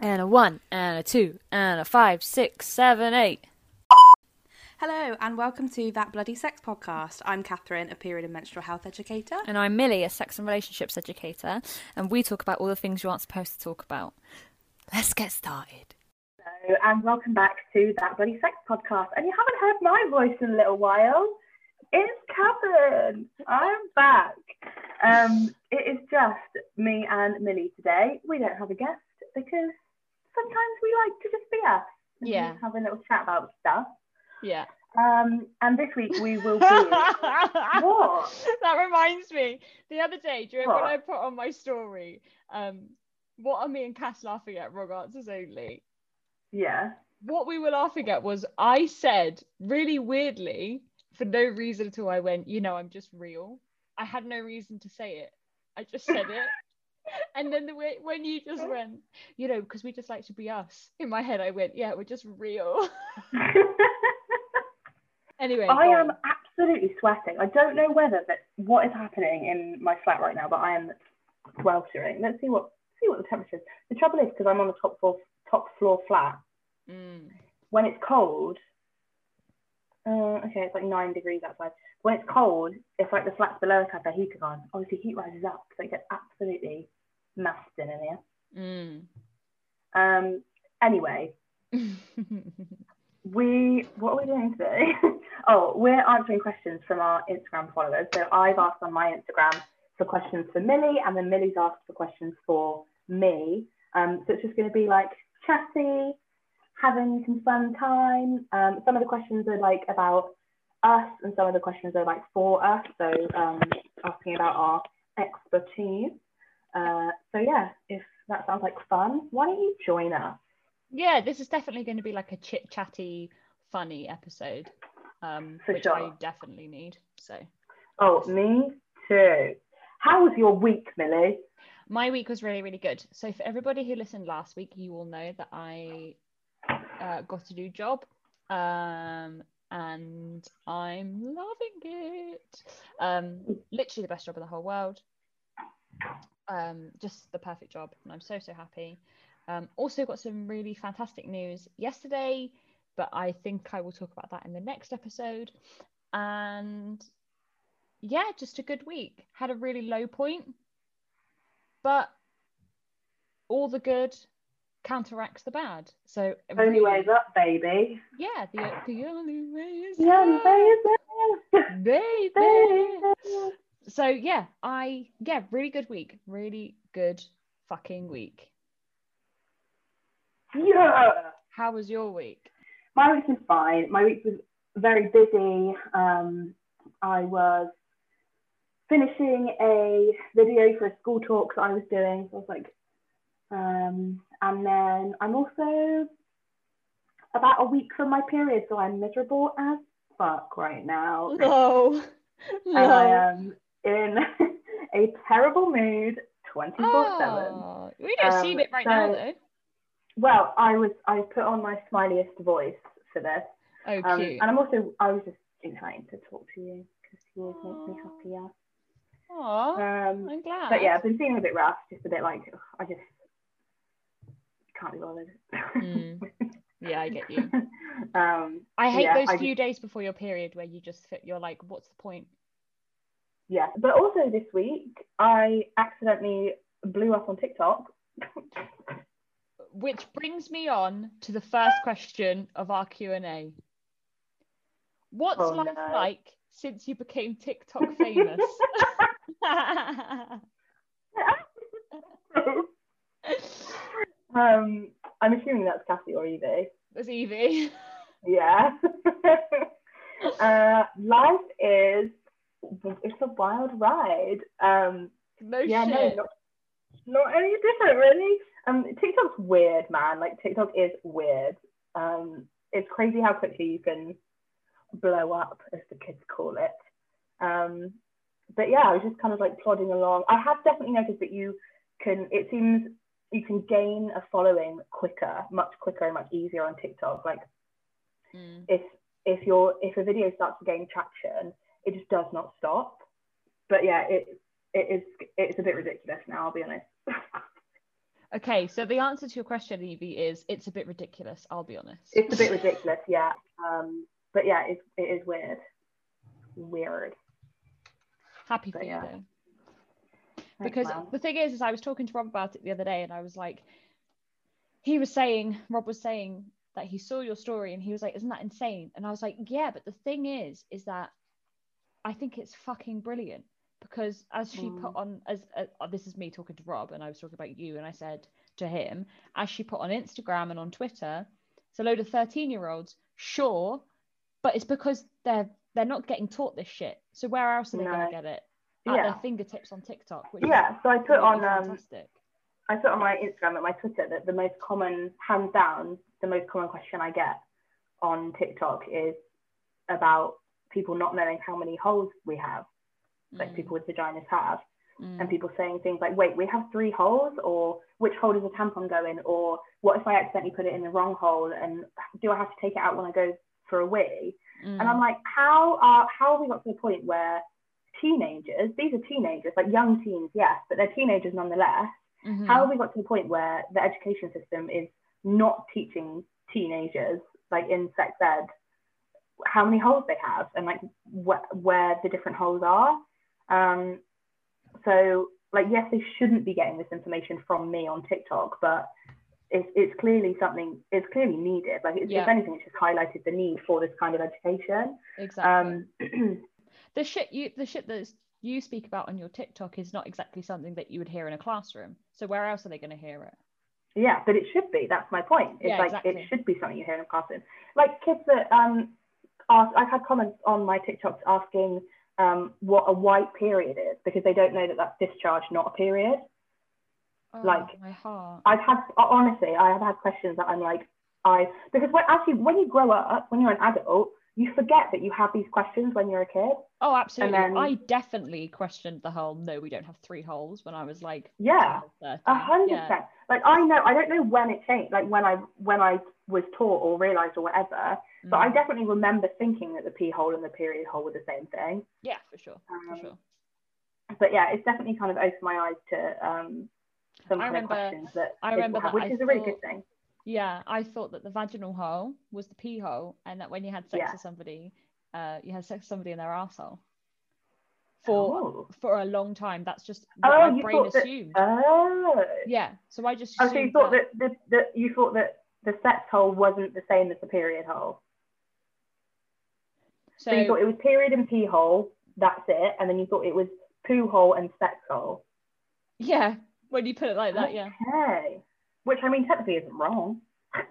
and a one, and a two, and a five, six, seven, eight. Hello, and welcome to That Bloody Sex podcast. I'm Catherine, a period and menstrual health educator. And I'm Millie, a sex and relationships educator, and we talk about all the things you aren't supposed to talk about. Let's get started. Hello, and welcome back to That Bloody Sex podcast. And you haven't heard my voice in a little while. It's Catherine. I'm back. Um, it is just me and Millie today. We don't have a guest because sometimes we like to just be us. and Yeah. Have a little chat about stuff. Yeah. Um, and this week we will be. what? That reminds me. The other day, do you remember when I put on my story? Um, what are me and Cass laughing at? Wrong answers only. Yeah. What we were laughing at was I said really weirdly, for no reason at all. I went, you know, I'm just real. I had no reason to say it. I just said it. And then the way when you just went, you know, because we just like to be us. In my head, I went, yeah, we're just real. anyway, I am absolutely sweating. I don't know whether that what is happening in my flat right now, but I am sweltering. Let's see what see what the temperature is. The trouble is because I'm on the top floor top floor flat. Mm. When it's cold, uh, okay, it's like nine degrees outside. When it's cold, if like the flats below us have their heating on, obviously heat rises up, so it gets absolutely massed in in here. Mm. Um, anyway, we what are we doing today? oh, we're answering questions from our Instagram followers. So I've asked on my Instagram for questions for Millie, and then Millie's asked for questions for me. Um, so it's just going to be like chatty, having some fun time. Um, some of the questions are like about us, and some of the questions are like for us. So um, asking about our expertise. Uh, so yeah, if that sounds like fun, why don't you join us? yeah, this is definitely going to be like a chit chatty, funny episode, um, For which I definitely need. So Oh, me too. How was your week, Millie? my week was really, really good. So for everybody who listened last week, you will know that I uh, got a new job, um, and I'm loving it. Um, literally the best job in the whole world. Um, just the perfect job, and I'm so so happy. Um, also got some really fantastic news yesterday, but I think I will talk about that in the next episode. And yeah, just a good week. Had a really low point, but all the good counteracts the bad. So Only really- ways up, baby. yeah, the the only way is The only up, way is baby. So yeah, I yeah, really good week, really good fucking week. Yeah. How was your week? My week was fine. My week was very busy. Um, I was finishing a video for a school talk that I was doing. So I was like, um, and then I'm also about a week from my period, so I'm miserable as fuck right now. No, and I am in a terrible mood 24 7. Oh, we don't see Um, it right now though. Well, I was I put on my smiliest voice for this, Oh, um, cute. and I'm also I was just excited to talk to you because you make me happier. Aw, Um, I'm glad. but yeah, I've been feeling a bit rough, just a bit like ugh, I just can't be bothered. Mm. Yeah, I get you. um, I hate yeah, those I few days before your period where you just fit. You're like, what's the point? Yeah, but also this week I accidentally blew up on TikTok. Which brings me on to the first question of our Q and A. What's Oh, life no. like since you became TikTok famous? um, I'm assuming that's Cassie or Evie. Was Evie? Yeah. uh, life is it's a wild ride. Um, No yeah, no, not, not any different really. Um, TikTok's weird, man. Like TikTok is weird. Um, it's crazy how quickly you can blow up, as the kids call it. Um, but yeah, I was just kind of like plodding along. I have definitely noticed that you can. It seems you can gain a following quicker, much quicker and much easier on TikTok. Like Mm. if if your if a video starts to gain traction, it just does not stop. But yeah, it it is it's a bit ridiculous now. I'll be honest. Okay, so the answer to your question, Evie, is it's a bit ridiculous. I'll be honest. It's a bit ridiculous, yeah. Um, but yeah, it's, it is weird. Weird. Happy for you though. Thanks, because the thing is is i was talking to rob about it the other day and i was like he was saying rob was saying that he saw your story and he was like isn't that insane and i was like yeah but the thing is is that i think it's fucking brilliant because as she put Mm. on as uh, this is me talking to rob and i was talking about you and i said to him as she put on instagram and on twitter it's a load of 13 year olds sure but it's because they're they're not getting taught this shit so where else are they going to get it at Yeah. their fingertips on tiktok which is Yeah, so I put on absolutely um. I put on my Instagram and my Twitter that the most common, hands down, the most common question I get on TikTok is about people not knowing how many holes we have, like Mm, people with vaginas have, mm, and people saying things like, "Wait, we have three holes," or "Which hole does a tampon go in?" or "What if I accidentally put it in the wrong hole?" and "Do I have to take it out when I go for a wee?" mm, And I'm like, how are how have we got to the point where teenagers, these are teenagers, like young teens, yes, but they're teenagers nonetheless. mhm, How have we got to the point where the education system is not teaching teenagers, like in sex ed, how many holes they have and like wh- where the different holes are? Um, so like, yes, they shouldn't be getting this information from me on TikTok, but it's, it's clearly something, it's clearly needed. Like, it's, Yeah. if anything, it's just highlighted the need for this kind of education. exactly. Um, the shit you the shit that you speak about on your TikTok is not exactly something that you would hear in a classroom. So where else are they going to hear it? Yeah, but it should be. That's my point. It's Yeah, like exactly. it should be something you hear in a classroom. Like kids that um I've had comments on my TikToks asking um what a white period is because they don't know that that's discharge, not a period. Oh, Like- my heart. I've had honestly, I have had questions that I'm like, I because when actually when you grow up, when you're an adult, you forget that you have these questions when you're a kid. Oh, absolutely. then- I definitely questioned the whole no, we don't have three holes when I was like Yeah. A hundred percent. Like I know, I don't know when it changed, like when I when I was taught or realised or whatever. But I Mm. definitely remember thinking that the pee hole and the period hole were the same thing. yeah, for sure, for Um, sure. But yeah, it's definitely kind of opened my eyes to um, some I kind remember- of questions that I remember have, that which I is a really good thing. Yeah, I thought that the vaginal hole was the pee hole, and that when you had sex Yeah. with somebody, uh, you had sex with somebody in their arsehole. For Oh, for a long time, that's just what Oh, my you brain thought that- assumed. oh. yeah, so I just Oh, so you thought that, that, that you thought that the sex hole wasn't the same as the period hole. So, you thought it was period and pee hole, that's it, and then you thought it was poo hole and sex hole. yeah, when you put it like that, yeah. Okay. Which I mean technically isn't wrong.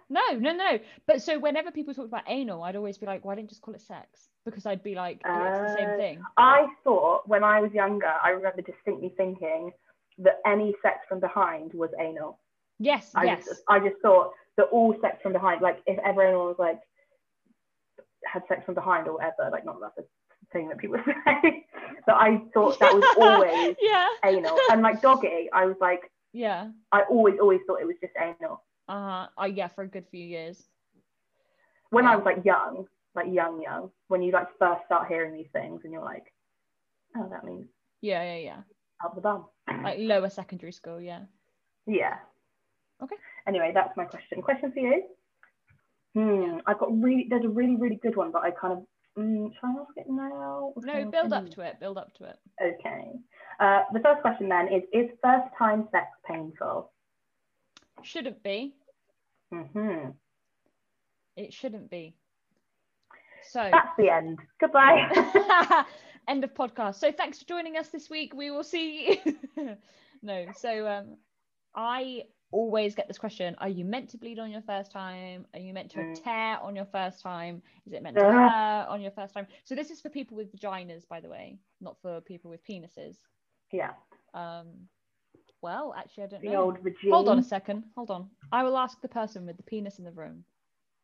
No, no, no. But so whenever people talk about anal, I'd always be like, why didn't you just call it sex? Because I'd be like, oh, it's the same Uh, thing. I thought when I was younger, I remember distinctly thinking that any sex from behind was anal. Yes, I yes. just I just thought that all sex from behind, like if ever anyone was like had sex from behind or whatever, like not that's a thing that people say, but I thought that was always yeah, anal. And like doggy, I was like, yeah. I always always thought it was just anal. Uh, uh, yeah, for a good few years. When I was like young, like young, young, when you like first start hearing these things and you're like, oh, that means Yeah, yeah, yeah. up the bum. Like lower secondary school, yeah. Yeah. Okay. Anyway, that's my question. Question for you. Hmm. I've got really. There's a really, really good one, but I kind of. Mm, should I ask it now? or No, build up to it. Build up to it. Okay. Uh, the first question then is: Is first time sex painful? Shouldn't be. hmm It shouldn't be. So That's the end. Goodbye. end of podcast. So thanks for joining us this week. We will see. you. no, so um, I always get this question: Are you meant to bleed on your first time? Are you meant to Mm. tear on your first time? Is it meant to Uh. hurt on your first time? So this is for people with vaginas, by the way, not for people with penises. yeah. Um, well, actually, I don't The know. old vagina. Hold on a second. Hold on. I will ask the person with the penis in the room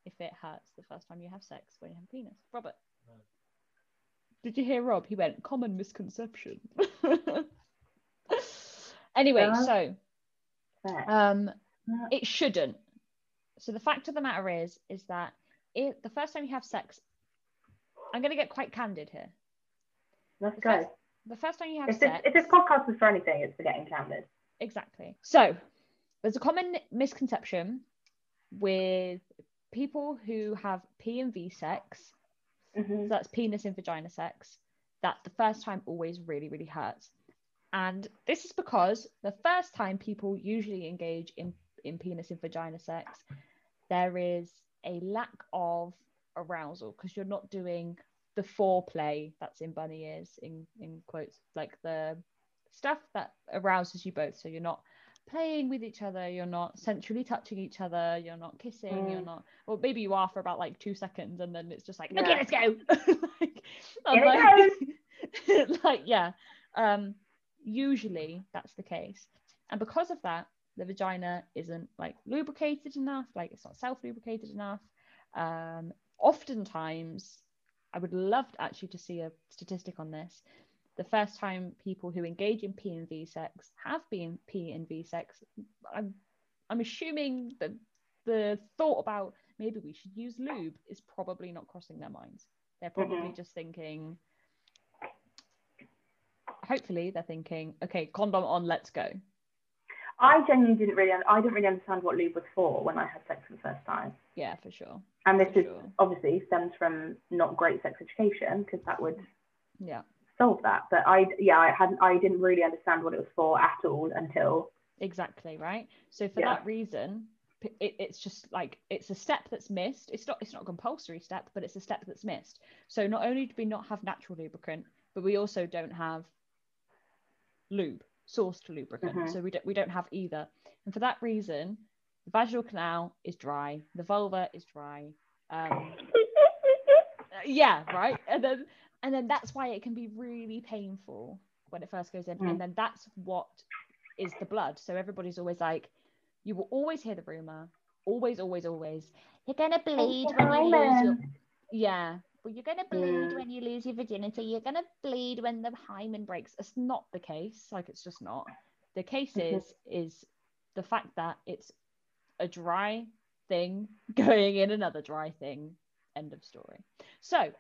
if it hurts the first time you have sex when you have a penis. Robert. Did you hear Rob? He went, common misconception. anyway, Does so Sex. Um, Uh, it shouldn't. So the fact of the matter is, is that if the first time you have sex, I'm going to get quite candid here. Let's The go. first, the first time you have If this, sex, if this podcast was for anything, it's for getting candid. Exactly. So, there's a common misconception with people who have P and V sex, Mhm. so that's penis and vagina sex, that the first time always really, really hurts. And this is because the first time people usually engage in, in penis and vagina sex, there is a lack of arousal because you're not doing the foreplay that's in bunny ears in, in quotes, like the stuff that arouses you both. So you're not playing with each other, you're not sensually touching each other, you're not kissing, you're Mm. not well maybe you are for about like two seconds and then it's just like, Yeah. okay, let's go. like, like, like yeah. Um usually that's the case. And because of that, the vagina isn't like lubricated enough, like it's not self-lubricated enough. Um oftentimes I would love actually to see a statistic on this. The first time people who engage in P and V sex have been P and V sex, I'm I'm assuming that the thought about maybe we should use lube is probably not crossing their minds. They're probably Mhm. just thinking, hopefully, they're thinking, okay, condom on, let's go. I genuinely didn't really, I didn't really understand what lube was for when I had sex for the first time. Yeah, for sure. And this For is sure. obviously stems from not great sex education because that would Yeah, solve that. But I, yeah, I hadn't, I didn't really understand what it was for at all until exactly right. So for Yeah. that reason, it, it's just like it's a step that's missed. It's not it's not a compulsory step, but it's a step that's missed. So not only do we not have natural lubricant, but we also don't have lube, sourced lubricant. Mhm. So we don't we don't have either. And for that reason, the vaginal canal is dry, the vulva is dry. Um, yeah right and then and then that's why it can be really painful when it first goes in Mm. and then that's what is the blood so everybody's always like you will always hear the rumor always always always you're gonna bleed when you lose your yeah well you're gonna bleed Mm. when you lose your virginity you're gonna bleed when the hymen breaks it's not the case like it's just not the case Mhm. is is the fact that it's a dry thing going in another dry thing end of story so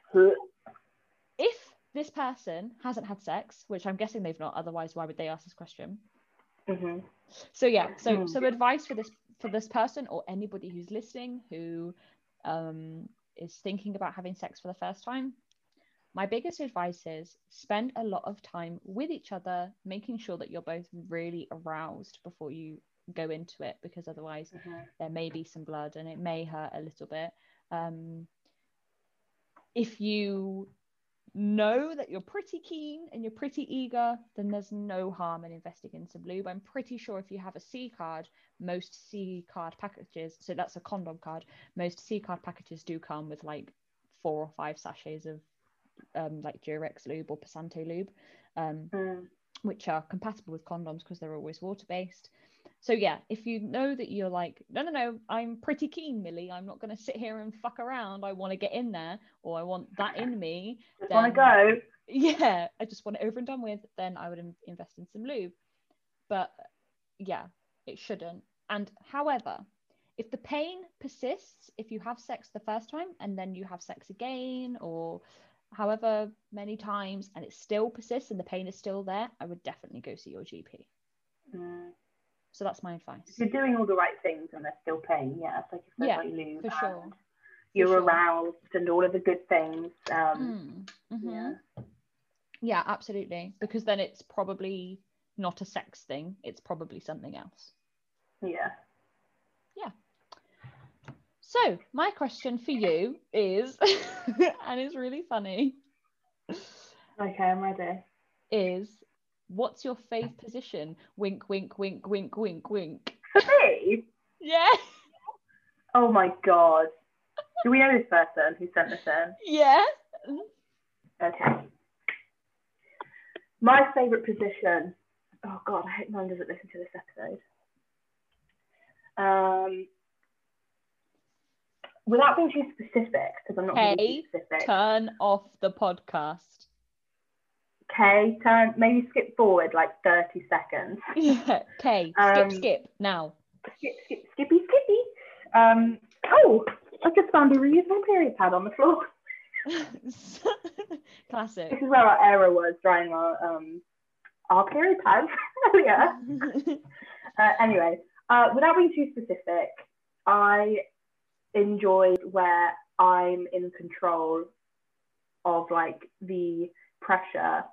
if this person hasn't had sex, which I'm guessing they've not, otherwise why would they ask this question? hmm So yeah, so Hmm. some advice for this for this person or anybody who's listening who um, is thinking about having sex for the first time. My biggest advice is spend a lot of time with each other, making sure that you're both really aroused before you go into it, because otherwise there may be some blood and it may hurt a little bit. Um, if you know that you're pretty keen and you're pretty eager, then there's no harm in investing in some lube. I'm pretty sure if you have a C card, most C card packages, so that's a condom card, most C card packages do come with like four or five sachets of um, like Durex lube or Pasante lube. Um, Mm. which are compatible with condoms because they're always water based. So yeah, if you know that you're like, no, no, no, I'm pretty keen, Millie. I'm not going to sit here and fuck around. I want to get in there, or I want that in me. Just want to go. Yeah, I just want it over and done with. Then I would in- invest in some lube. But yeah, it shouldn't. And however, if the pain persists, if you have sex the first time and then you have sex again, or however many times, and it still persists and the pain is still there, I would definitely go see your GP. Mm. So that's my advice. If you're doing all the right things and they're still paying, yeah, it's like if Yeah, like lube for sure. you're sure. aroused and all of the good things. Um, Mm, mhm. Yeah. Yeah, absolutely. Because then it's probably not a sex thing, it's probably something else. Yeah. Yeah. So, my question for you is, and it's really funny, Okay, I'm ready. is what's your fave position? Wink, wink, wink, wink, wink, wink. For me? Yeah, Oh my god. Do we know this person who sent this in? yeah. Okay. My favourite position. Oh god, I hope no one doesn't listen to this episode. Um, without being too specific, because I'm not Hey, too specific. Turn off the podcast. Okay, turn maybe skip forward like 30 seconds. Yeah. Okay, Um, skip, skip now. Skip, skip, skippy, skippy. Um, oh, I just found a reusable period pad on the floor. Classic. This is where our error was drying our um our period pads earlier. Uh, anyway, Uh, without being too specific, I enjoyed where I'm in control of like the pressure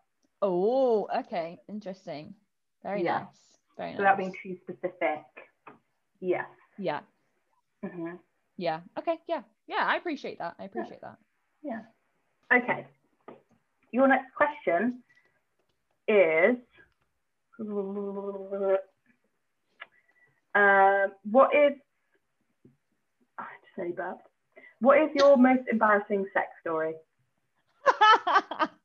Oh, okay, interesting. Very Yeah. nice. Very nice. without being too specific. Yes. yeah, hmm yeah. Okay, yeah, yeah. I appreciate that. I appreciate that. Yeah. Okay. Your next question is um, what is I say burp. What is your most embarrassing sex story?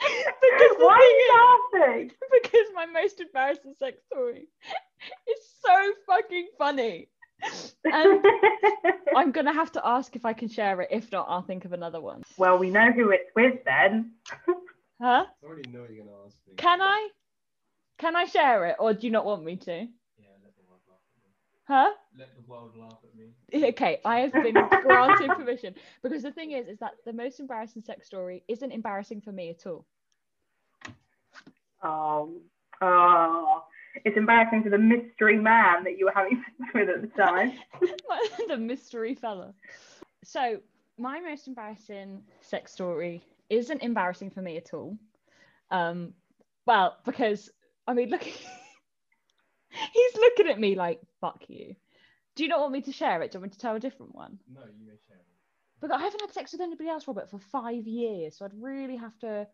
Because Why are you laughing? because my most embarrassing sex story is so fucking funny. And I'm gonna have to ask if I can share it. If not, I'll think of another one. well, we know who it's with then. Huh? I already know you're gonna ask me. Can I? Can I share it, or do you not want me to? Yeah, let the world laugh at me. Huh? Let the world laugh at me. Okay, I have been granted permission because the thing is, is that the most embarrassing sex story isn't embarrassing for me at all. Oh, oh, it's embarrassing for the mystery man that you were having sex with at the time. the mystery fella. So my most embarrassing sex story isn't embarrassing for me at all. Um, well, because I mean, look, he's looking at me like "fuck you." Do you not want me to share it? Do you want me to tell a different one? No, you may share it. But I haven't had sex with anybody else, Robert, for five years, so I'd really have to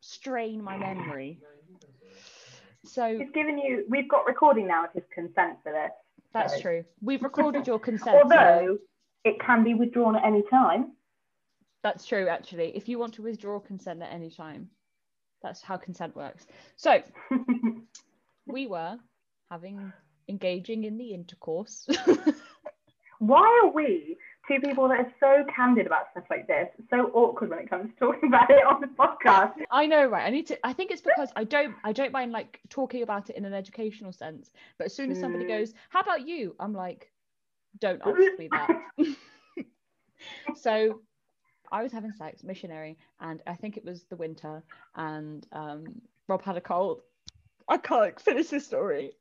strain my memory. No, you can go for it. So He's given you. We've got recording now of his consent for this. that's true. We've recorded your consent. so- Although it can be withdrawn at any time. That's true, actually. If you want to withdraw consent at any time, that's how consent works. So we were having engaging in the intercourse. Why are we two people that are so candid about stuff like this, so awkward when it comes to talking about it on the podcast? I know, right? I need to. I think it's because I don't. I don't mind like talking about it in an educational sense. But as soon as somebody Mm. goes, "How about you?" I'm like, "Don't ask me that." so I was having sex, missionary, and I think it was the winter, and um, Rob had a cold. I can't finish the story.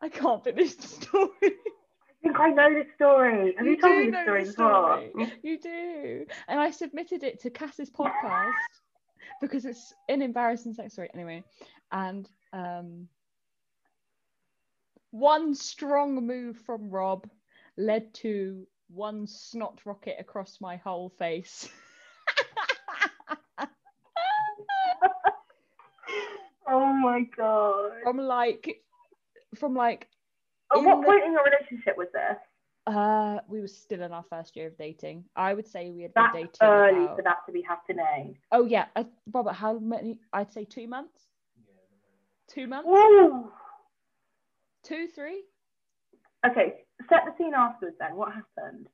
I can't finish the story. I think I know this story. Have you, told do me know story the before? story. You do. And I submitted it to Cass's podcast because it's an embarrassing sex story anyway. And um, one strong move from Rob led to one snot rocket across my whole face. Oh my god. from like from like At what the- point in your relationship was this? uh we were still in our first year of dating. I would say we had been dating early about- for that to be happening. Oh yeah, I, Robert, how many? I'd say two months. Two months. Ooh. Two, three. Okay, set the scene afterwards then. What happened?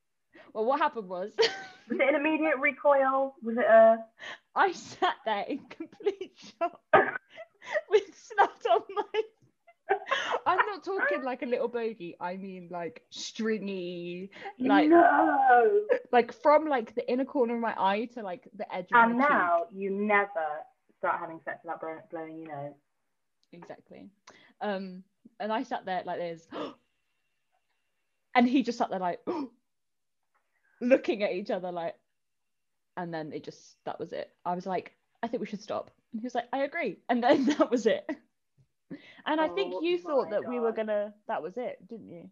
Well, what happened was Was it an immediate recoil? Was it a. I sat there in complete shock with snot on my. I'm not talking like a little bogey. I mean like stringy, like no! like from like the inner corner of my eye to like the edge of And my cheek. now you never start having sex without blow- blowing your nose. exactly um and i sat there like this and he just sat there like looking at each other like and then it just that was it i was like i think we should stop and he was like i agree and then that was it and i think Oh you thought my that we were gonna that was it didn't you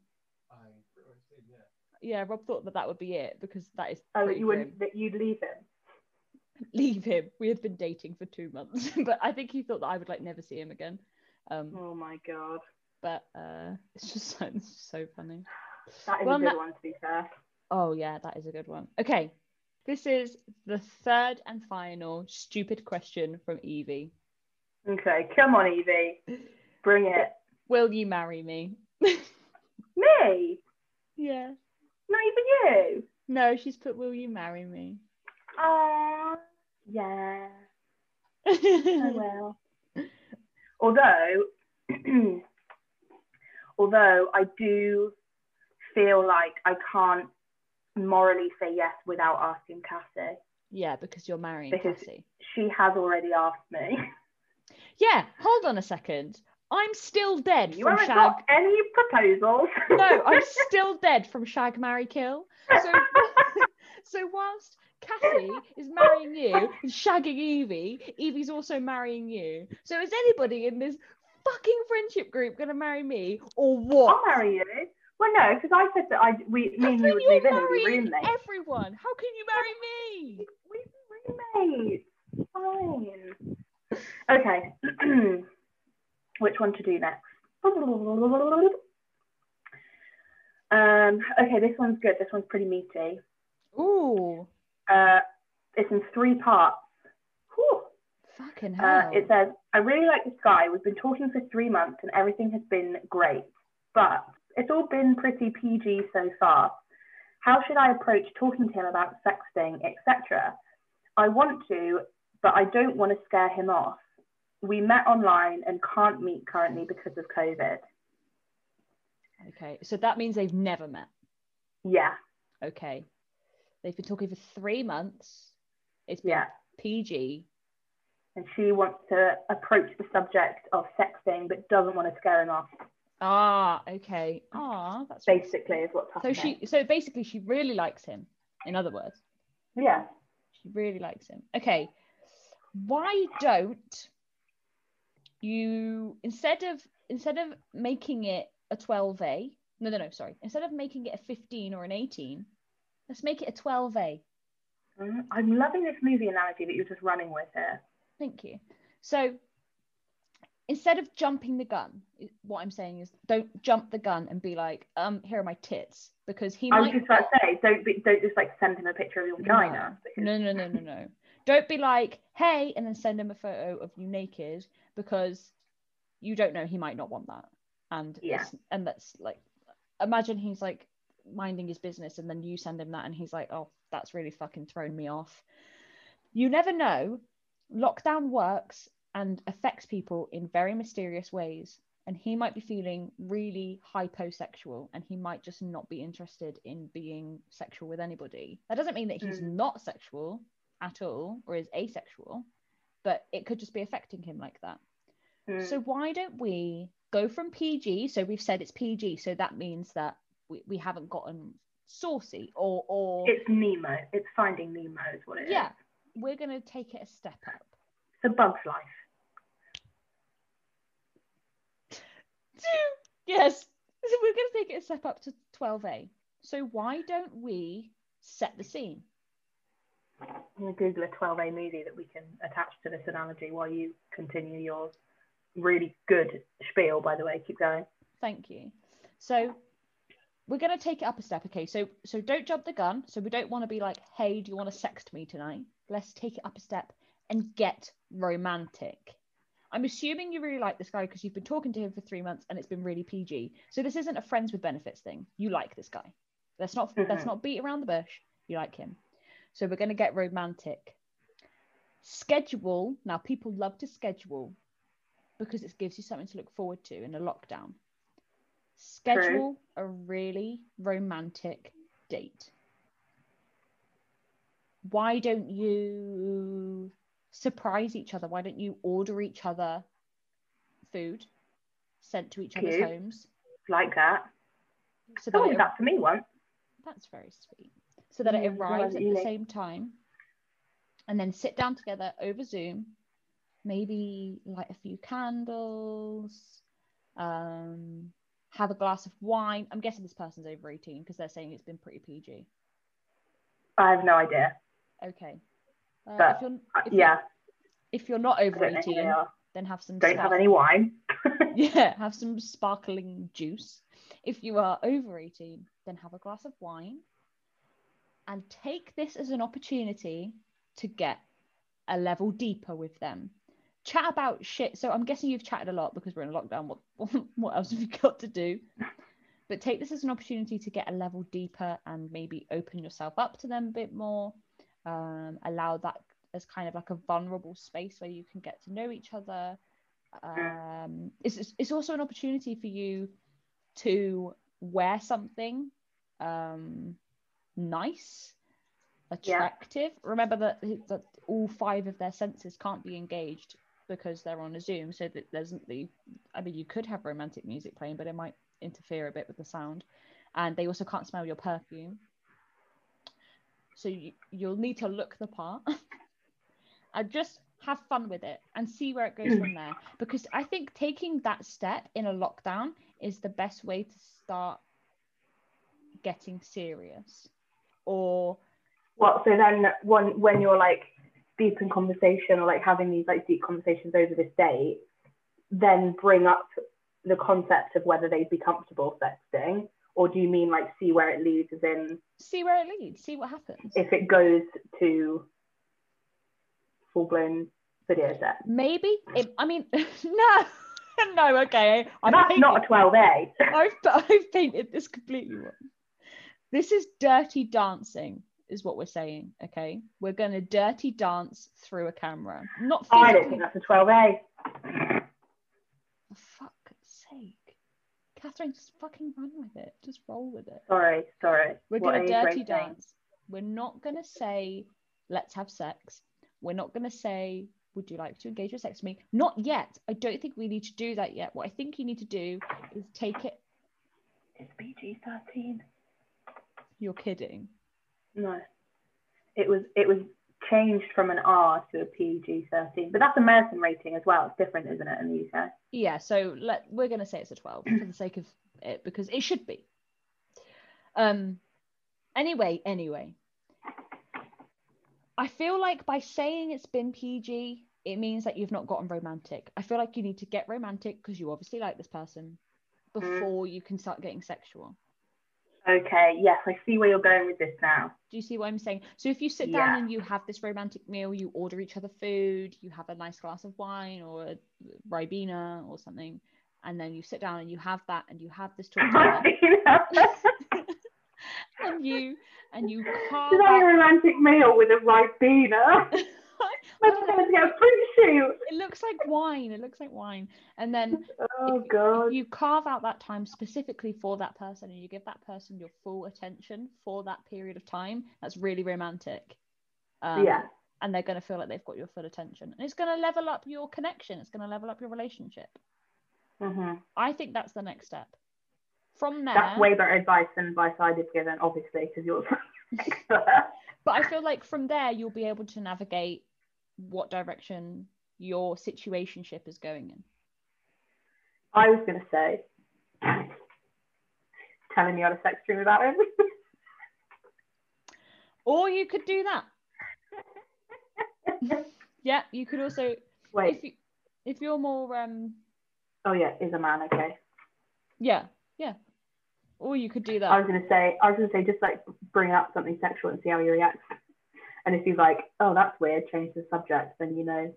I pretty yeah. yeah rob thought that that would be it because that is Oh, that you wouldn't, that you'd leave him. leave him we had been dating for two months but i think he thought that i would like never see him again um Oh my god. but uh it's just like, it's just so funny That is Well, a good that- one to be fair. Oh, yeah, that is a good one. Okay, this is the third and final stupid question from Evie. Okay, come on, Evie. Bring it. Will you marry me? Me? yeah. Not even you? No, she's put, Will you marry me? Oh, yeah, I will. Although, although I do feel like I can't morally say yes without asking Cassie. yeah, because you're marrying Because- Cassie. She has already asked me. Yeah, hold on a second. I'm still dead You from haven't Shag. got any proposals. No, I'm still dead from Shag, Marry, Kill. So, so whilst Cassie is marrying you and shagging Evie, Evie's also marrying you. So is anybody in this fucking friendship group gonna marry me or what? I'll marry you. Well, no, because I said that I we me and you would move in and be roommates. everyone. How can you marry me? We'd be roommates. Fine. Okay. Which one to do next? Um, okay, this one's good. This one's pretty meaty. Ooh, Uh, it's in three parts. Whew. fucking Uh, hell. it says, I really like this guy. We've been talking for three months and everything has been great, but it's all been pretty PG so far. How should I approach talking to him about sexting, etc.? I want to, but I don't want to scare him off. We met online and can't meet currently because of COVID. okay, so that means they've never met. Yeah, Okay, they've been talking for three months. It's been yeah. PG. And she wants to approach the subject of sexting, but doesn't want to scare him off. Ah, okay. Ah, that's Basically, is what's So happening. she, so basically, she really likes him. In other words, yeah. she really likes him. Okay, why don't you instead of instead of making it a twelve A? No, no, no. Sorry. Instead of making it a fifteen or an eighteen, let's make it a twelve A. Mhm. I'm loving this movie analogy that you're just running with here. Thank you. So instead of jumping the gun, what I'm saying is don't jump the gun and be like, um, here are my tits, because he might I was might just about to say, don't be, don't just like send him a picture of your vagina. because- No, no, no, no, no. Don't be like, hey, and then send him a photo of you naked because you don't know he might not want that. And Yeah. and that's like, imagine he's like minding his business and then you send him that and he's like, oh, that's really fucking thrown me off. You never know. Lockdown works and affects people in very mysterious ways. And he might be feeling really hyposexual and he might just not be interested in being sexual with anybody. That doesn't mean that he's Mm. not sexual at all or is asexual, but it could just be affecting him like that. Mm. So why don't we go from PG? So we've said it's PG, so that means that we, we haven't gotten saucy or or it's Nemo. It's Finding Nemo, is what it is. yeah, we're gonna take it a step up. It's a bug's life. yes, so we're gonna take it a step up to 12A. So why don't we set the scene? I'm gonna Google a 12A movie that we can attach to this analogy while you continue your really good spiel. By the way, keep going. Thank you. So we're going to take it up a step. Okay. So so don't jump the gun. So we don't want to be like, hey, do you want to sext me tonight? Let's take it up a step and get romantic. I'm assuming you really like this guy because you've been talking to him for three months and it's been really PG. So this isn't a friends with benefits thing. You like this guy. Let's not let's Mhm. not beat around the bush. You like him. So we're going to get romantic. Schedule. Now people love to schedule because it gives you something to look forward to in a lockdown. Schedule a really romantic date. Why don't you surprise each other? Why don't you order each other food sent to each other's homes? Like that. So that Oh, it, that for me once. that's very sweet. So that it arrives at the same time and then sit down together over Zoom, maybe light a few candles, um, have a glass of wine. I'm guessing this person's over 18 because they're saying it's been pretty PG. I have no idea. Okay. Uh, But, if you're, Uh, if you're- yeah, if you're not over don't know who 18, then have some Don't have any wine. yeah, have some sparkling juice. If you are over 18, then have a glass of wine and take this as an opportunity to get a level deeper with them. Chat about shit. So I'm guessing you've chatted a lot because we're in lockdown. What what else have you got to do? But take this as an opportunity to get a level deeper and maybe open yourself up to them a bit more. Um, allow that as kind of like a vulnerable space where you can get to know each other um, it's, it's- also an opportunity for you to wear something um, nice, attractive. Remember that, that all five of their senses can't be engaged because they're on a Zoom, so that there's the. I mean, you could have romantic music playing, but it might interfere a bit with the sound, and they also can't smell your perfume. So you, you'll need to look the part, and just have fun with it and see where it goes from there. Because I think taking that step in a lockdown is the best way to start getting serious, or What? So then, when when you're like deep in conversation or like having these like deep conversations over this date, then bring up the concept of whether they'd be comfortable sexting, or do you mean like see where it leads, as in see where it leads, see what happens. if it goes to full blown video set? Maybe it, I mean, no, no, okay. I That's painted- not a 12A. I've, I've painted this completely wrong. This is dirty dancing, is what we're saying. Okay, we're going to dirty dance through a camera, not I don't think that's a 12A. For fuck's sake, Catherine, just fucking run with it. Just roll with it. Sorry, sorry. We're What to dirty dance. We're not going to say, let's have sex. We're not going to say, would you like to engage with sex with me? Not yet. I don't think we need to do that yet. What I think you need to do is take it. It's PG 13. You're kidding. No. It was it was changed from an R to a PG 13. But that's a American rating as well. It's different, isn't it, in the UK? Yeah, so let we're going to say it's a 12 for the sake of it because it should be. Um anyway, anyway. I feel like by saying it's been PG, it means that you've not gotten romantic. I feel like you need to get romantic because you obviously like this person before you can start getting sexual. Okay, yes, I see where you're going with this now. Do you see what I'm saying? So if you sit Yeah. down and you have this romantic meal, you order each other food, you have a nice glass of wine or a Ribena or something, and then you sit down and you have that and you have this talk together, and you and you carve Did I a romantic meal with a Ribena? My Well, friends get fruit shoot. it looks like wine. It looks like wine, and then Oh, if, if you carve out that time specifically for that person and you give that person your full attention for that period of time, that's really romantic. Um, yeah. and they're going to feel like they've got your full attention and it's going to level up your connection it's going to level up your relationship hmm i think that's the next step from there That's way better advice than advice I did given, obviously, because you're but i feel like from there you'll be able to navigate what direction your situationship is going in I was going to say, telling me on a sex dream about him. or you could do that yeah you could also Wait, if you if you're more um oh yeah, is a man, okay. yeah yeah or you could do that. I was going to say, I was going to say, just like bring up something sexual and see how he reacts. And if he's like, oh, that's weird, change the subject, then you know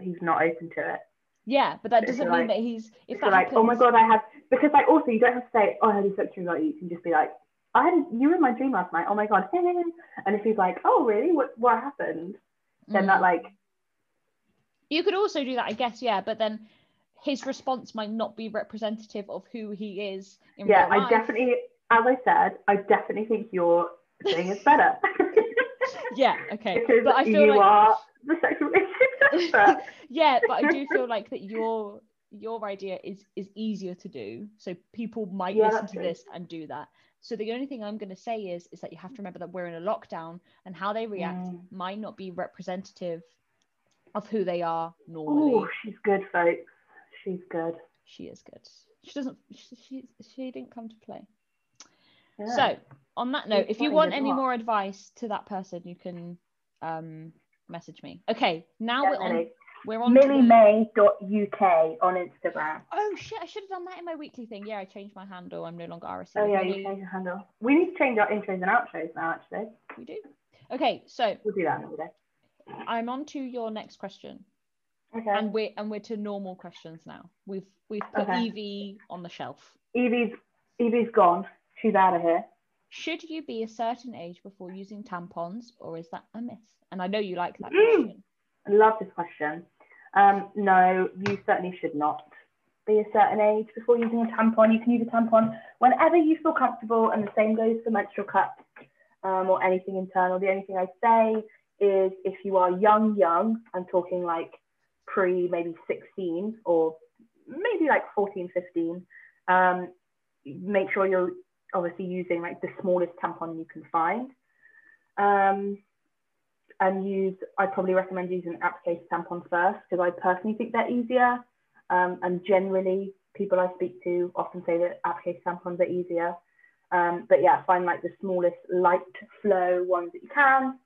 he's not open to it. yeah but that doesn't mean like- that he's if that like, oh my god, I had because like also you don't have to say, oh, I had a sex dream about you. You can just be like, I had a, you were in my dream last night. Oh my god, and if he's like, oh really, what what happened? Then Mm. that like, You could also do that, I guess, yeah, but then his response might not be representative of who he is in yeah, I definitely, as I said, I definitely think your thing is better Yeah, okay. because But I feel you like are the sexual yeah, but I do feel like that your your idea is is easier to do. So people might Yeah, listen to true. this and do that. So the only thing I'm going to say is is that you have to remember that we're in a lockdown and how they react Mm. might not be representative of who they are normally. Oh, she's good, folks. She's good. She is good. She doesn't. She she, she didn't come to play. Yeah. So, on that note, She's if you want any more advice to that person, you can um, message me. Okay, now we're on. Definitely. We're on. to the- MillyMay.uk on Instagram. Oh shit! I should have done that in my weekly thing. Yeah, I changed my handle. I'm no longer RSC. Oh yeah, you changed your handle. We need to change our intros and outros now. Actually, We do. Okay, so we'll do that another day. I'm on to your next question, Okay. and we're and we're to normal questions now. We've we've put Okay. Evie on the shelf. Evie's Evie's gone. She's out of here. Should you be a certain age before using tampons, or is that a myth? And I know you like that Mm. question. I love this question. Um, no, you certainly should not be a certain age before using a tampon. You can use a tampon whenever you feel comfortable, and the same goes for menstrual cups um, or anything internal. The only thing I say is if you are young, young, I'm talking like pre maybe 16 or maybe like 14, 15, um, make sure you're obviously using like the smallest tampon you can find. Um, and use, I'd probably recommend using an applicator tampon first because I personally think they're easier. Um, and generally, people I speak to often say that applicator tampons are easier. Um, but yeah, find like the smallest light flow ones that you can.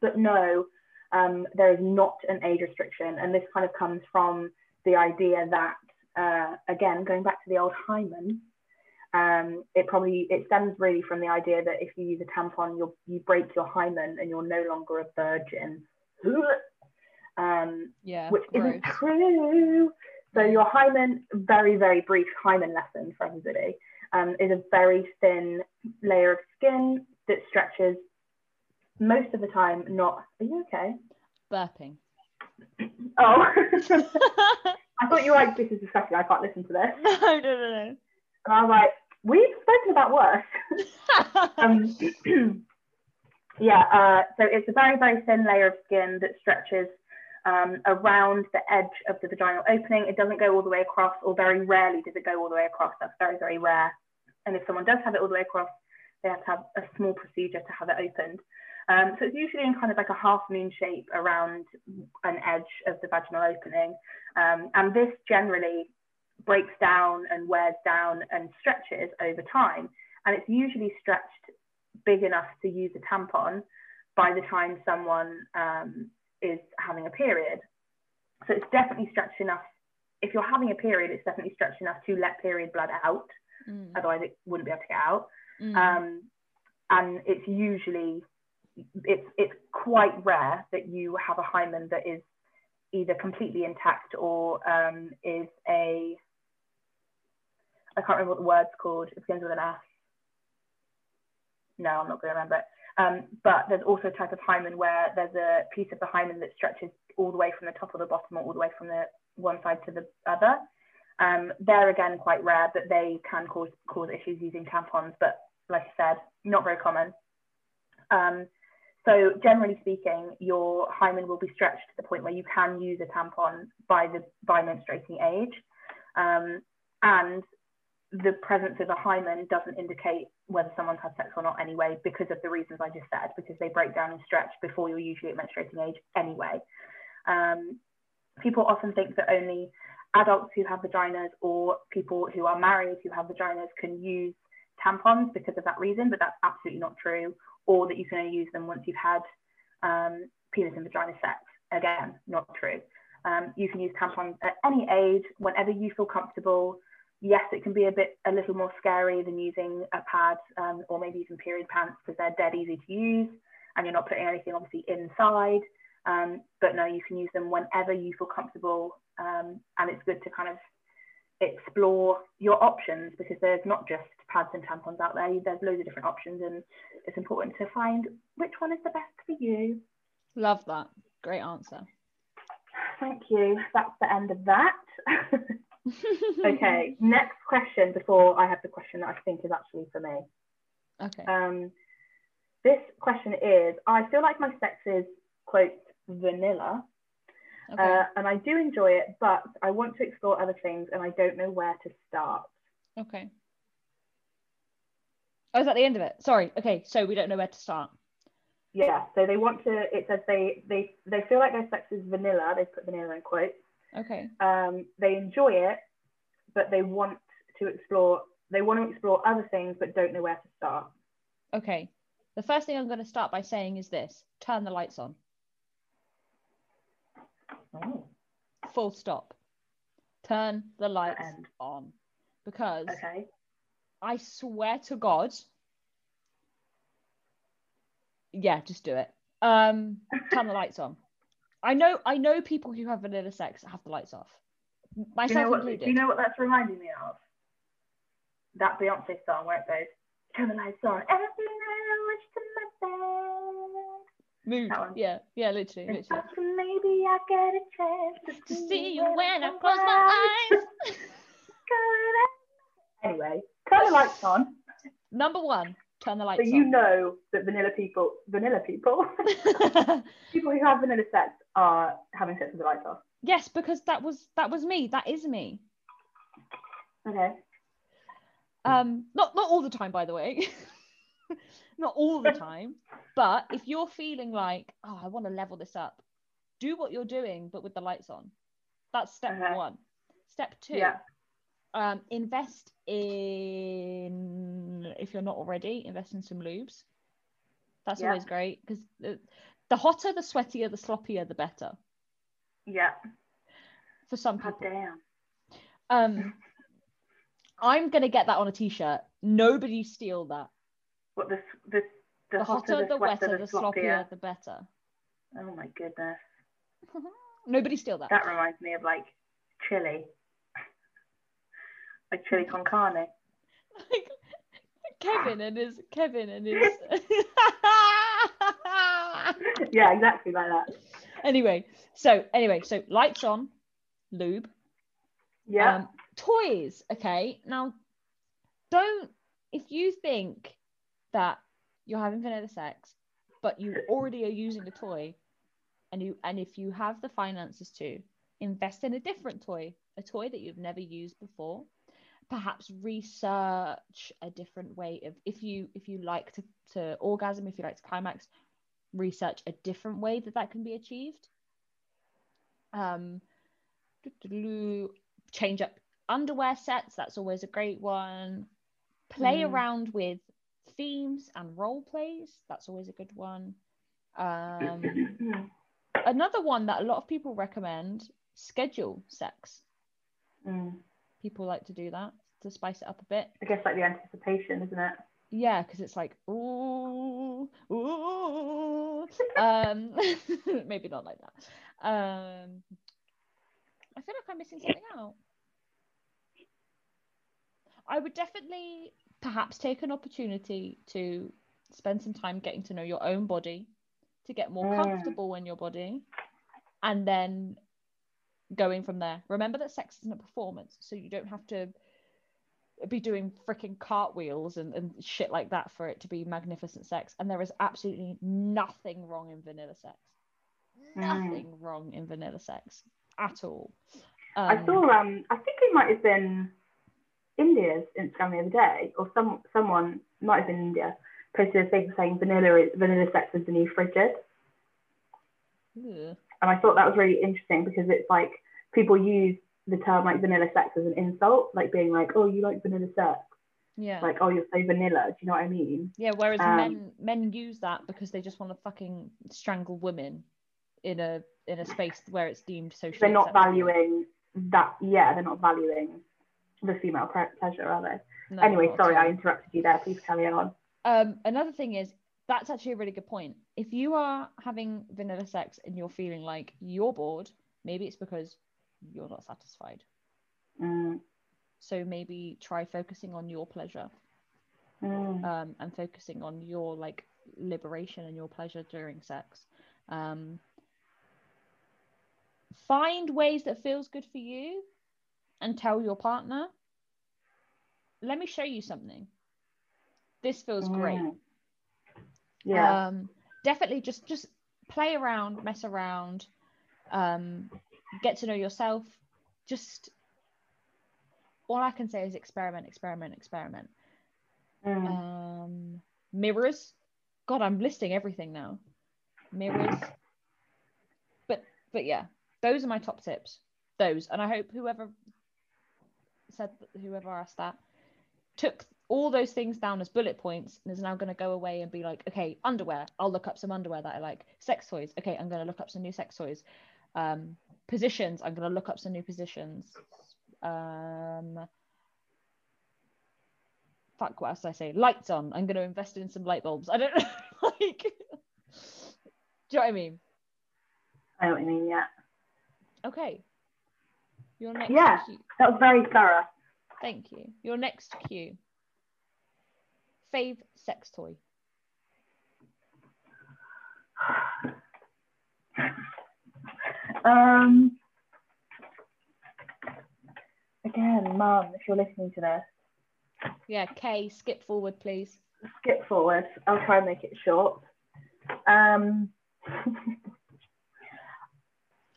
But no, um, there is not an age restriction. And this kind of comes from the idea that, uh, again, going back to the old hymen, um, it probably it stems really from the idea that if you use a tampon, you you break your hymen and you're no longer a virgin. Um, Yeah. which gross. isn't true. So your hymen, very very brief hymen lesson for everybody, um, is a very thin layer of skin that stretches most of the time. Not are you okay? Burping. Oh, I thought you were like this is disgusting. I can't listen to this. no, no, no, And I was like, we've spoken about worse. um, yeah, uh, so it's a very, very thin layer of skin that stretches um, around the edge of the vaginal opening. It doesn't go all the way across, or very rarely does it go all the way across. That's very, very rare. And if someone does have it all the way across, they have to have a small procedure to have it opened. Um, so it's usually in kind of like a half moon shape around an edge of the vaginal opening. Um, and this generally breaks down and wears down and stretches over time. And it's usually stretched big enough to use a tampon by the time someone um, is having a period. So it's definitely stretched enough. If you're having a period, it's definitely stretched enough to let period blood out. Mm, Otherwise, it wouldn't be able to get out. mm. Um, and it's usually it's it's quite rare that you have a hymen that is either completely intact or um, is a I can't remember what the word's called. It begins with an F. No, I'm not going to remember it. Um, but there's also a type of hymen where there's a piece of the hymen that stretches all the way from the top or the bottom or all the way from the one side to the other. Um, they're again quite rare, but they can cause cause issues using tampons. But like I said, not very common. Um, so generally speaking, your hymen will be stretched to the point where you can use a tampon by the by menstruating age, um, and the presence of a hymen doesn't indicate whether someone's had sex or not anyway, because of the reasons I just said, because they break down and stretch before you're usually at menstruating age anyway. Um, people often think that only adults who have vaginas or people who are married who have vaginas can use tampons because of that reason, but that's absolutely not true. Or that you can only use them once you've had um, penis and vagina sex. Again, not true. Um, you can use tampons at any age, whenever you feel comfortable. Yes, it can be a bit, a little more scary than using a pad um, or maybe even period pants because they're dead easy to use and you're not putting anything obviously inside. Um, but no, you can use them whenever you feel comfortable. Um, and it's good to kind of explore your options because there's not just pads and tampons out there. There's loads of different options, and it's important to find which one is the best for you. Love that. Great answer. Thank you. That's the end of that. okay, next question before I have the question that I think is actually for me. okay. Um, this question is I feel like my sex is, quote, vanilla, Okay. uh, and I do enjoy it, but I want to explore other things and I don't know where to start. okay. Oh, is that the end of it? Sorry. Okay. So we don't know where to start. Yeah, so they want to, it says they, they, they feel like their sex is vanilla, they put vanilla in quotes. Okay. Um, they enjoy it, but they want to explore, they want to explore other things, but don't know where to start. Okay. The first thing I'm going to start by saying is this turn the lights on. Oh, Full stop. Turn the lights end. on. Because okay. I swear to God. Yeah, just do it. Um, turn the lights on. I know I know people who have vanilla sex have the lights off. Do you, Myself know what, included. do you know what that's reminding me of? That Beyonce song where it goes, turn the lights on, everything I wish to my bed. Mood. Yeah, yeah, literally, literally. maybe I get a chance To see you when I close my eyes. Anyway, turn the lights on Number one, turn the lights so you on. know that vanilla people, vanilla people, people who have vanilla sex are having sex with the lights off. Yes, because that was that was me. That is me. Okay. Um, not not all the time, by the way. not all the time. But if you're feeling like, oh, I want to level this up, do what you're doing, but with the lights on. That's step Okay. one. Step two, Yeah. Um, invest in if you're not already, invest in some lubes. That's Yeah. always great because the, the hotter, the sweatier, the sloppier, the better Yeah. for some God people. damn. Um, I'm gonna get that on a t-shirt. Nobody steal that. What the the the, The, hotter, hotter, the, wetter, wetter, the sloppier, the better. Oh my goodness. Nobody steal that. That reminds me of like chili. Like chili con carne. Like, Kevin and his Kevin and his. yeah, exactly like that. anyway, so anyway, so lights on, lube, Yeah. um, toys. Okay, now don't if you think that you're having vanilla sex, but you already are using a toy, and you and if you have the finances to invest in a different toy, a toy that you've never used before. Perhaps research a different way of if you if you like to, to orgasm, if you like to climax, research a different way that that can be achieved. Um, change up underwear sets. That's always a great one. Play Mm. around with themes and role plays. That's always a good one. Um, another one that a lot of people recommend: schedule sex. Mm. People like to do that to spice it up a bit. I guess like the anticipation, isn't it? Yeah, because it's like ooh, ooh. um, maybe not like that. Um, I feel like I'm missing something out. I would definitely perhaps take an opportunity to spend some time getting to know your own body, to get more Mm. comfortable in your body, and then going from there. Remember that sex isn't a performance, so you don't have to be doing freaking cartwheels and, and shit like that for it to be magnificent sex. And there is absolutely nothing wrong in vanilla sex. Mm. Nothing wrong in vanilla sex at all. I Um, saw um I think it might have been India's Instagram the other day, or some someone might have been India, posted a thing saying vanilla is, vanilla sex is the new frigid. ugh. And I thought that was really interesting because it's like people use the term like vanilla sex as an insult, like being like, Oh, you like vanilla sex. Yeah. Like, oh you're so vanilla, do you know what I mean? yeah. Whereas um, men men use that because they just want to fucking strangle women in a in a space where it's deemed socially. They're not acceptable. valuing that yeah, they're not valuing the female pre- pleasure, are they? No, anyway, sorry. I interrupted you there. Please carry on. Um, another thing is that's actually a really good point. If you are having vanilla sex and you're feeling like you're bored, maybe it's because you're not satisfied. Mm, So maybe try focusing on your pleasure mm, um, and focusing on your like liberation and your pleasure during sex. Um, find ways that feels good for you and tell your partner, let me show you something. This feels great. mm. Yeah. um definitely just just play around mess around um get to know yourself. Just all i can say is experiment experiment experiment. Mm. um mirrors. God i'm listing everything now. Mirrors. But but yeah those are my top tips. Those. And i hope whoever said whoever asked that took all those things down as bullet points and is now going to go away and be like okay underwear. I'll look up some underwear that i like. Sex toys. Okay i'm going to look up some new sex toys. Um positions. I'm going to look up some new positions. Um fuck what else did i say? Lights on. I'm going to invest in some light bulbs. I don't know like do you know what i mean? I know what you mean. Yeah. okay. Your next Yeah. cue. That was very thorough. thank you. Your next cue fave sex toy Um. Again, Mum, if you're listening to this, yeah kay skip forward please skip forward. I'll try and make it short. Um.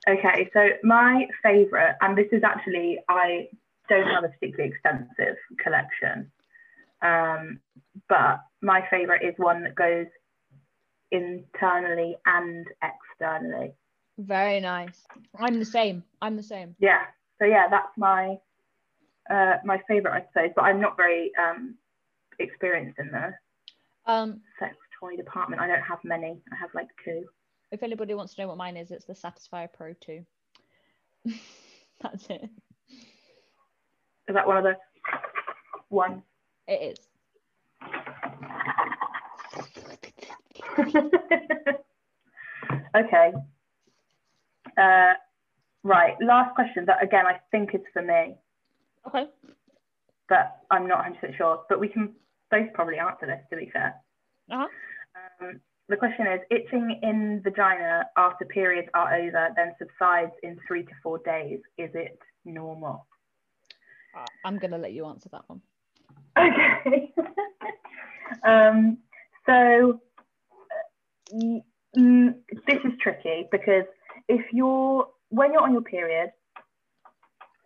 Okay, so my favourite, and this is actually, I don't have a particularly extensive collection, um, but my favourite is one that goes internally and externally. Very nice. I'm the same. I'm the same. Yeah, so yeah, that's my uh, my favourite, I suppose, but I'm not very um, experienced in the Um, sex toy department. I don't have many. I have like two. if anybody wants to know what mine is, it's the Satisfyer Pro 2. That's it. Is that one of the ones? It is. okay. Uh, right. Last question. That again, I think is for me, Okay. but I'm not 100% sure. But we can both probably answer this. To be fair. Uh-huh. Um, the question is: itching in vagina after periods are over, then subsides in three to four days. Is it normal? Uh, I'm going to let you answer that one. Okay. um, so mm, this is tricky because if you're when you're on your period,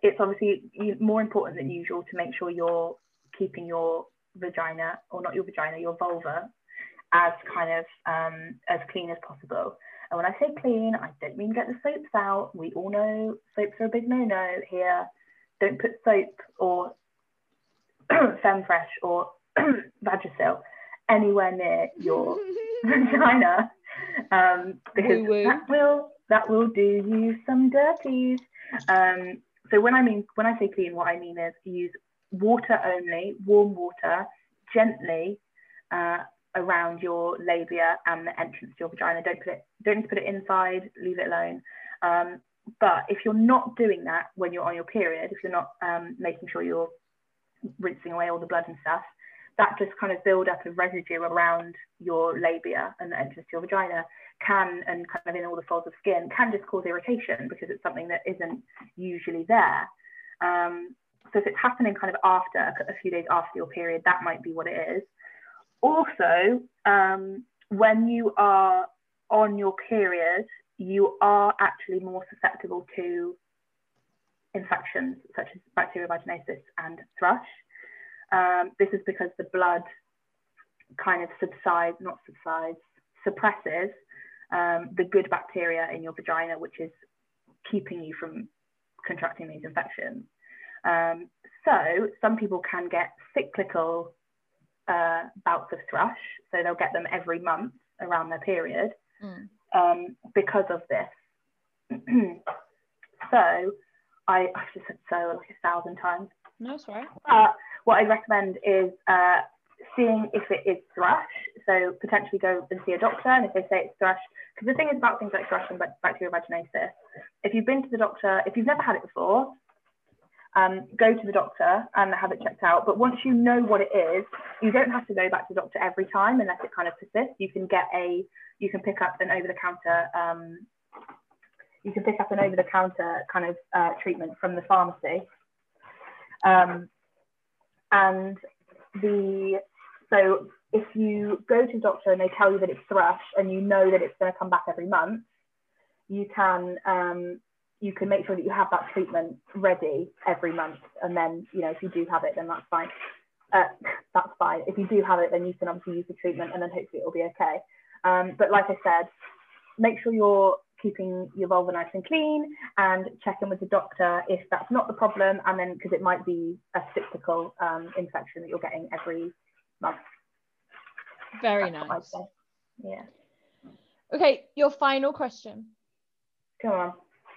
it's obviously more important than usual to make sure you're keeping your vagina or not your vagina, your vulva as kind of um, as clean as possible. And when I say clean, I don't mean get the soaps out. We all know soaps are a big no-no here. Don't put soap or Femfresh or Vagisil anywhere near your vagina um, because Woo-woo. that will that will do you some dirties. Um, so when I mean when I say clean, what I mean is use water only, warm water, gently uh, around your labia and the entrance to your vagina. Don't put it don't put it inside. Leave it alone. Um, but if you're not doing that when you're on your period, if you're not um, making sure you're rinsing away all the blood and stuff, that just kind of build up of residue around your labia and the entrance to your vagina can, and kind of in all the folds of skin, can just cause irritation because it's something that isn't usually there. Um, so if it's happening kind of after, a few days after your period, that might be what it is. Also, um, when you are on your period, you are actually more susceptible to infections such as bacterial vaginosis and thrush. Um, this is because the blood kind of subsides, not subsides, suppresses um, the good bacteria in your vagina, which is keeping you from contracting these infections. Um, so some people can get cyclical uh, bouts of thrush, so they'll get them every month around their period Mm. um, because of this. so I, I've just said so like a thousand times. No, sorry. But what I'd recommend is uh, seeing if it is thrush. So potentially go and see a doctor, and if they say it's thrush, because the thing is about things like thrush and bac- bacterial vaginosis, if you've been to the doctor, if you've never had it before, um, go to the doctor and have it checked out. But once you know what it is, you don't have to go back to the doctor every time unless it kind of persists. You can get a, you can pick up an over-the-counter, um, you can pick up an over-the-counter kind of uh, treatment from the pharmacy. Um, and the so if you go to the doctor and they tell you that it's thrush and you know that it's going to come back every month, you can um, you can make sure that you have that treatment ready every month. And then you know if you do have it, then that's fine. Uh, that's fine. If you do have it, then you can obviously use the treatment, and then hopefully it'll be okay. Um, but like I said, make sure you're keeping your vulva nice and clean and check in with the doctor if that's not the problem and then because it might be a cyclical um, infection that you're getting every month. Very That's nice. Yeah. Okay, your final question. Come on.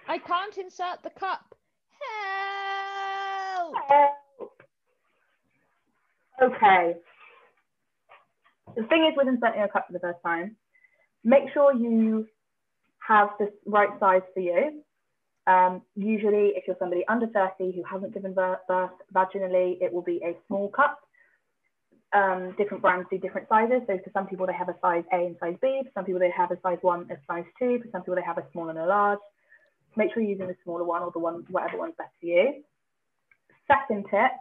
I can't insert the cup. Help! Okay. The thing is with inserting a cup for the first time, make sure you have the right size for you. Um, usually, if you're somebody under 30 who hasn't given birth, vaginally, it will be a small cup. Um, different brands do different sizes. So for some people, they have a size A and size B. For some people, they have a size one and a size two. For some people, they have a small and a large. Make sure you're using the smaller one or the one, whatever one's best for you. Second tip,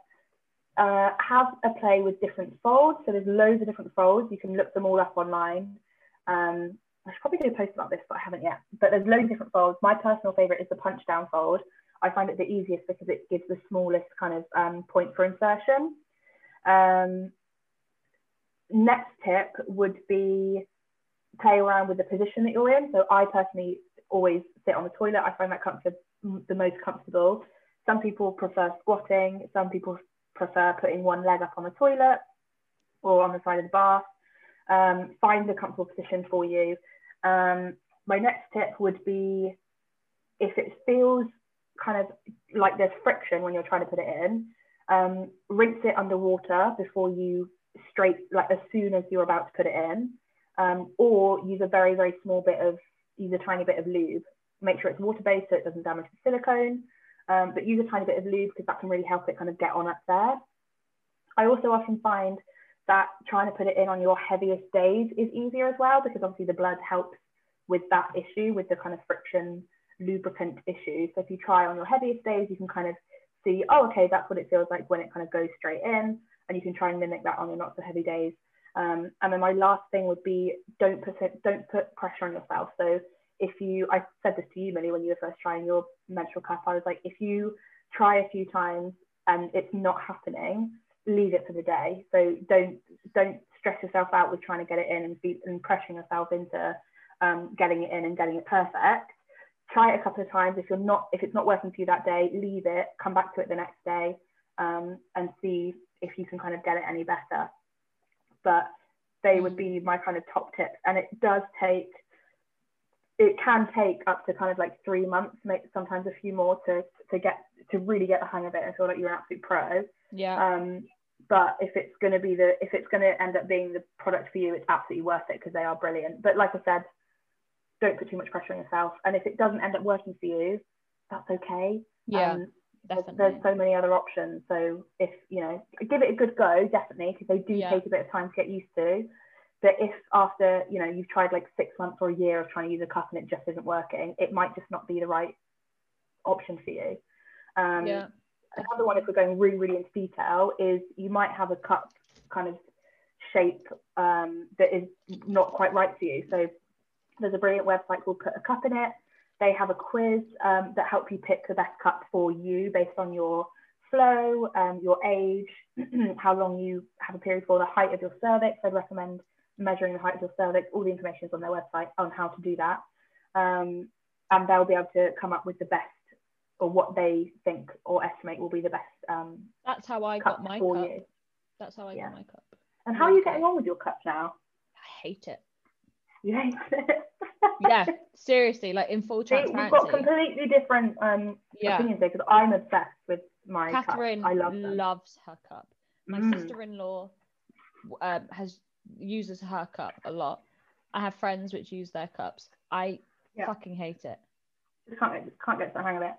uh, have a play with different folds. So there's loads of different folds. You can look them all up online. Um, I should probably do a post about this, but I haven't yet. But there's loads of different folds. My personal favorite is the punch down fold. I find it the easiest because it gives the smallest kind of um, point for insertion. Um, next tip would be play around with the position that you're in. So I personally always sit on the toilet. I find that comfort the most comfortable. Some people prefer squatting. Some people prefer putting one leg up on the toilet or on the side of the bath. Um, find a comfortable position for you. Um, my next tip would be if it feels kind of like there's friction when you're trying to put it in, um, rinse it underwater before you straight, like as soon as you're about to put it in, um, or use a very, very small bit of, use a tiny bit of lube. Make sure it's water based so it doesn't damage the silicone, um, but use a tiny bit of lube because that can really help it kind of get on up there. I also often find that trying to put it in on your heaviest days is easier as well because obviously the blood helps with that issue, with the kind of friction lubricant issue. So if you try on your heaviest days, you can kind of see, oh, okay, that's what it feels like when it kind of goes straight in. And you can try and mimic that on your not so heavy days. Um, and then my last thing would be don't put it, don't put pressure on yourself. So if you, I said this to you, Millie, when you were first trying your menstrual cup, I was like, if you try a few times and it's not happening, leave it for the day. So don't don't stress yourself out with trying to get it in and, be, and pressuring yourself into um, getting it in and getting it perfect try it a couple of times. If you're not, if it's not working for you that day, leave it, come back to it the next day, um, and see if you can kind of get it any better. But they would be my kind of top tips, and it does take. It can take up to kind of like three months, make sometimes a few more to to get to really get the hang of it and feel like you're an absolute pro. Yeah. Um, but if it's going to be the if it's going to end up being the product for you, it's absolutely worth it because they are brilliant. But like I said, don't put too much pressure on yourself. And if it doesn't end up working for you, that's okay. Yeah. Um, there's, definitely. there's so many other options. So if you know, give it a good go, definitely, because they do Yeah. take a bit of time to get used to. But if after you know you've tried like six months or a year of trying to use a cup and it just isn't working, it might just not be the right option for you. Um, yeah. another one, if we're going really, really into detail, is you might have a cup kind of shape um, that is not quite right for you. So there's a brilliant website called Put a Cup in It. They have a quiz um, that help you pick the best cup for you based on your flow, um, your age, how long you have a period for, the height of your cervix. I'd recommend measuring the height of your cervix. All the information is on their website on how to do that. Um, and they'll be able to come up with the best or what they think or estimate will be the best um, That's how I got my cup. you. That's how I Yeah. got my cup. And how are you getting on with your cup now? I hate it. You hate it? Yeah, seriously, like in full See, we've got completely different um, Yeah. opinions there because I'm obsessed with my Catherine cup. I love them. loves her cup. My Mm. sister-in-law um, has uses her cup a lot. I have friends which use their cups. I Yeah. fucking hate it. Just can't, just can't get the hang of it.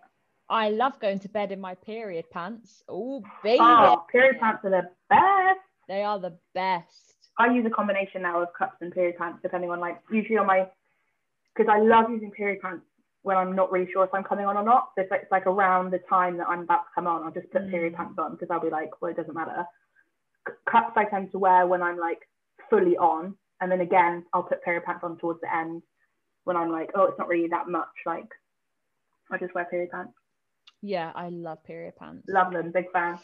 I love going to bed in my period pants. Oh baby, Oh, period pants are the best. they are the best. I use a combination now of cups and period pants, depending on like usually on my because I love using period pants when I'm not really sure if I'm coming on or not. So if it's like around the time that I'm about to come on, I'll just put period Mm. pants on because I'll be like, well, it doesn't matter. C- Cups I tend to wear when I'm like fully on, and then again I'll put period pants on towards the end when I'm like, oh, it's not really that much. Like I just wear period pants. Yeah, I love period pants. Love them, big fan.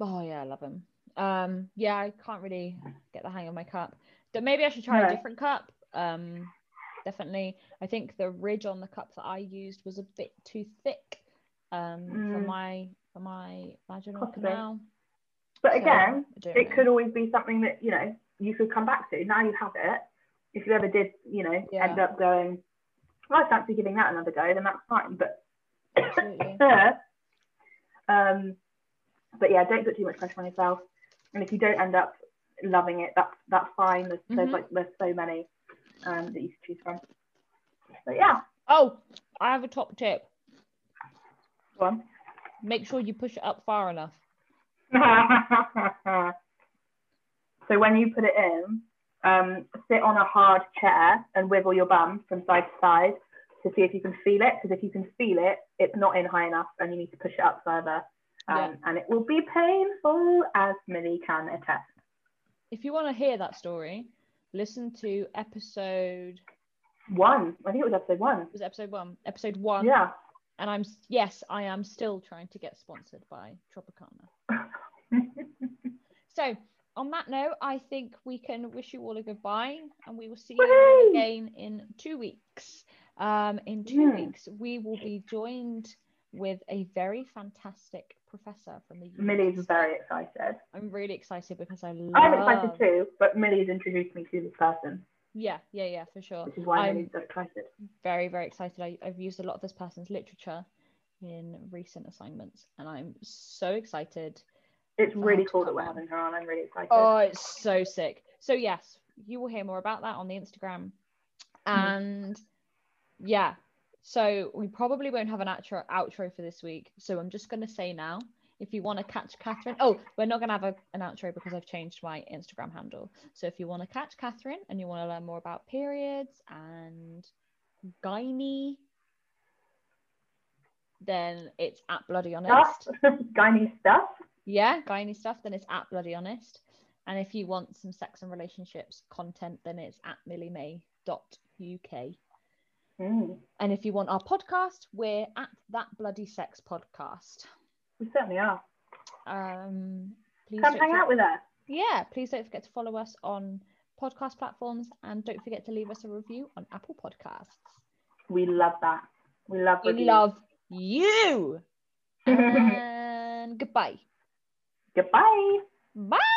Oh yeah, I love them. Um, yeah, I can't really get the hang of my cup. But maybe I should try a different cup. Um, definitely. I think the ridge on the cup that I used was a bit too thick. Um, for Mm. my for my vaginal Possibly. canal. But again, don't it know. could always be something that you know you could come back to. Now you have it. If you ever did, you know, Yeah. end up going, well, I fancy giving that another go, then that's fine. But um, but yeah, don't put too much pressure on yourself. And if you don't end up loving it, that's that's fine. There's, there's Mhm. like there's so many um, that you can choose from. But yeah, Oh, I have a top tip. go on. Make sure you push it up far enough. so when you put it in, um, sit on a hard chair and wiggle your bum from side to side to see if you can feel it. Because if you can feel it, it's not in high enough, and you need to push it up further. Um, Yeah. And it will be painful, as Millie can attest. If you want to hear that story, listen to episode One. I think it was episode one. It was episode one episode one Yeah. and i'm yes i am still trying to get sponsored by tropicana so on that note i think we can wish you all a goodbye and we will see you Woohoo! again in two weeks um in two Yeah. weeks we will be joined with a very fantastic professor from the Millie's US. very excited. i'm really excited because i love I'm excited too, but Millie's introduced me to this person, yeah yeah yeah for sure which is why I'm- Millie's so excited. very very excited I, i've used a lot of this person's literature in recent assignments and i'm so excited It's oh, really to cool that we're having her on. I'm really excited. oh it's so sick. So yes you will hear more about that on the instagram. Hmm. And yeah so we probably won't have an outro outro for this week. So i'm just going to say now if you want to catch catherine oh we're not going to have a, an outro because i've changed my instagram handle. So if you want to catch catherine and you want to learn more about periods and gynae then it's at bloody honest. Stuff, gynae stuff. Yeah, gynae stuff, then it's at Bloody Honest. And if you want some sex and relationships content, then it's at milliemay.uk. Mm, And if you want our podcast, we're at That Bloody Sex Podcast. we certainly are. Um, please Come hang out with us. yeah, please don't forget to follow us on podcast platforms and don't forget to leave us a review on Apple Podcasts. We love that. We love. We reviews. love you. and goodbye. Goodbye. Bye.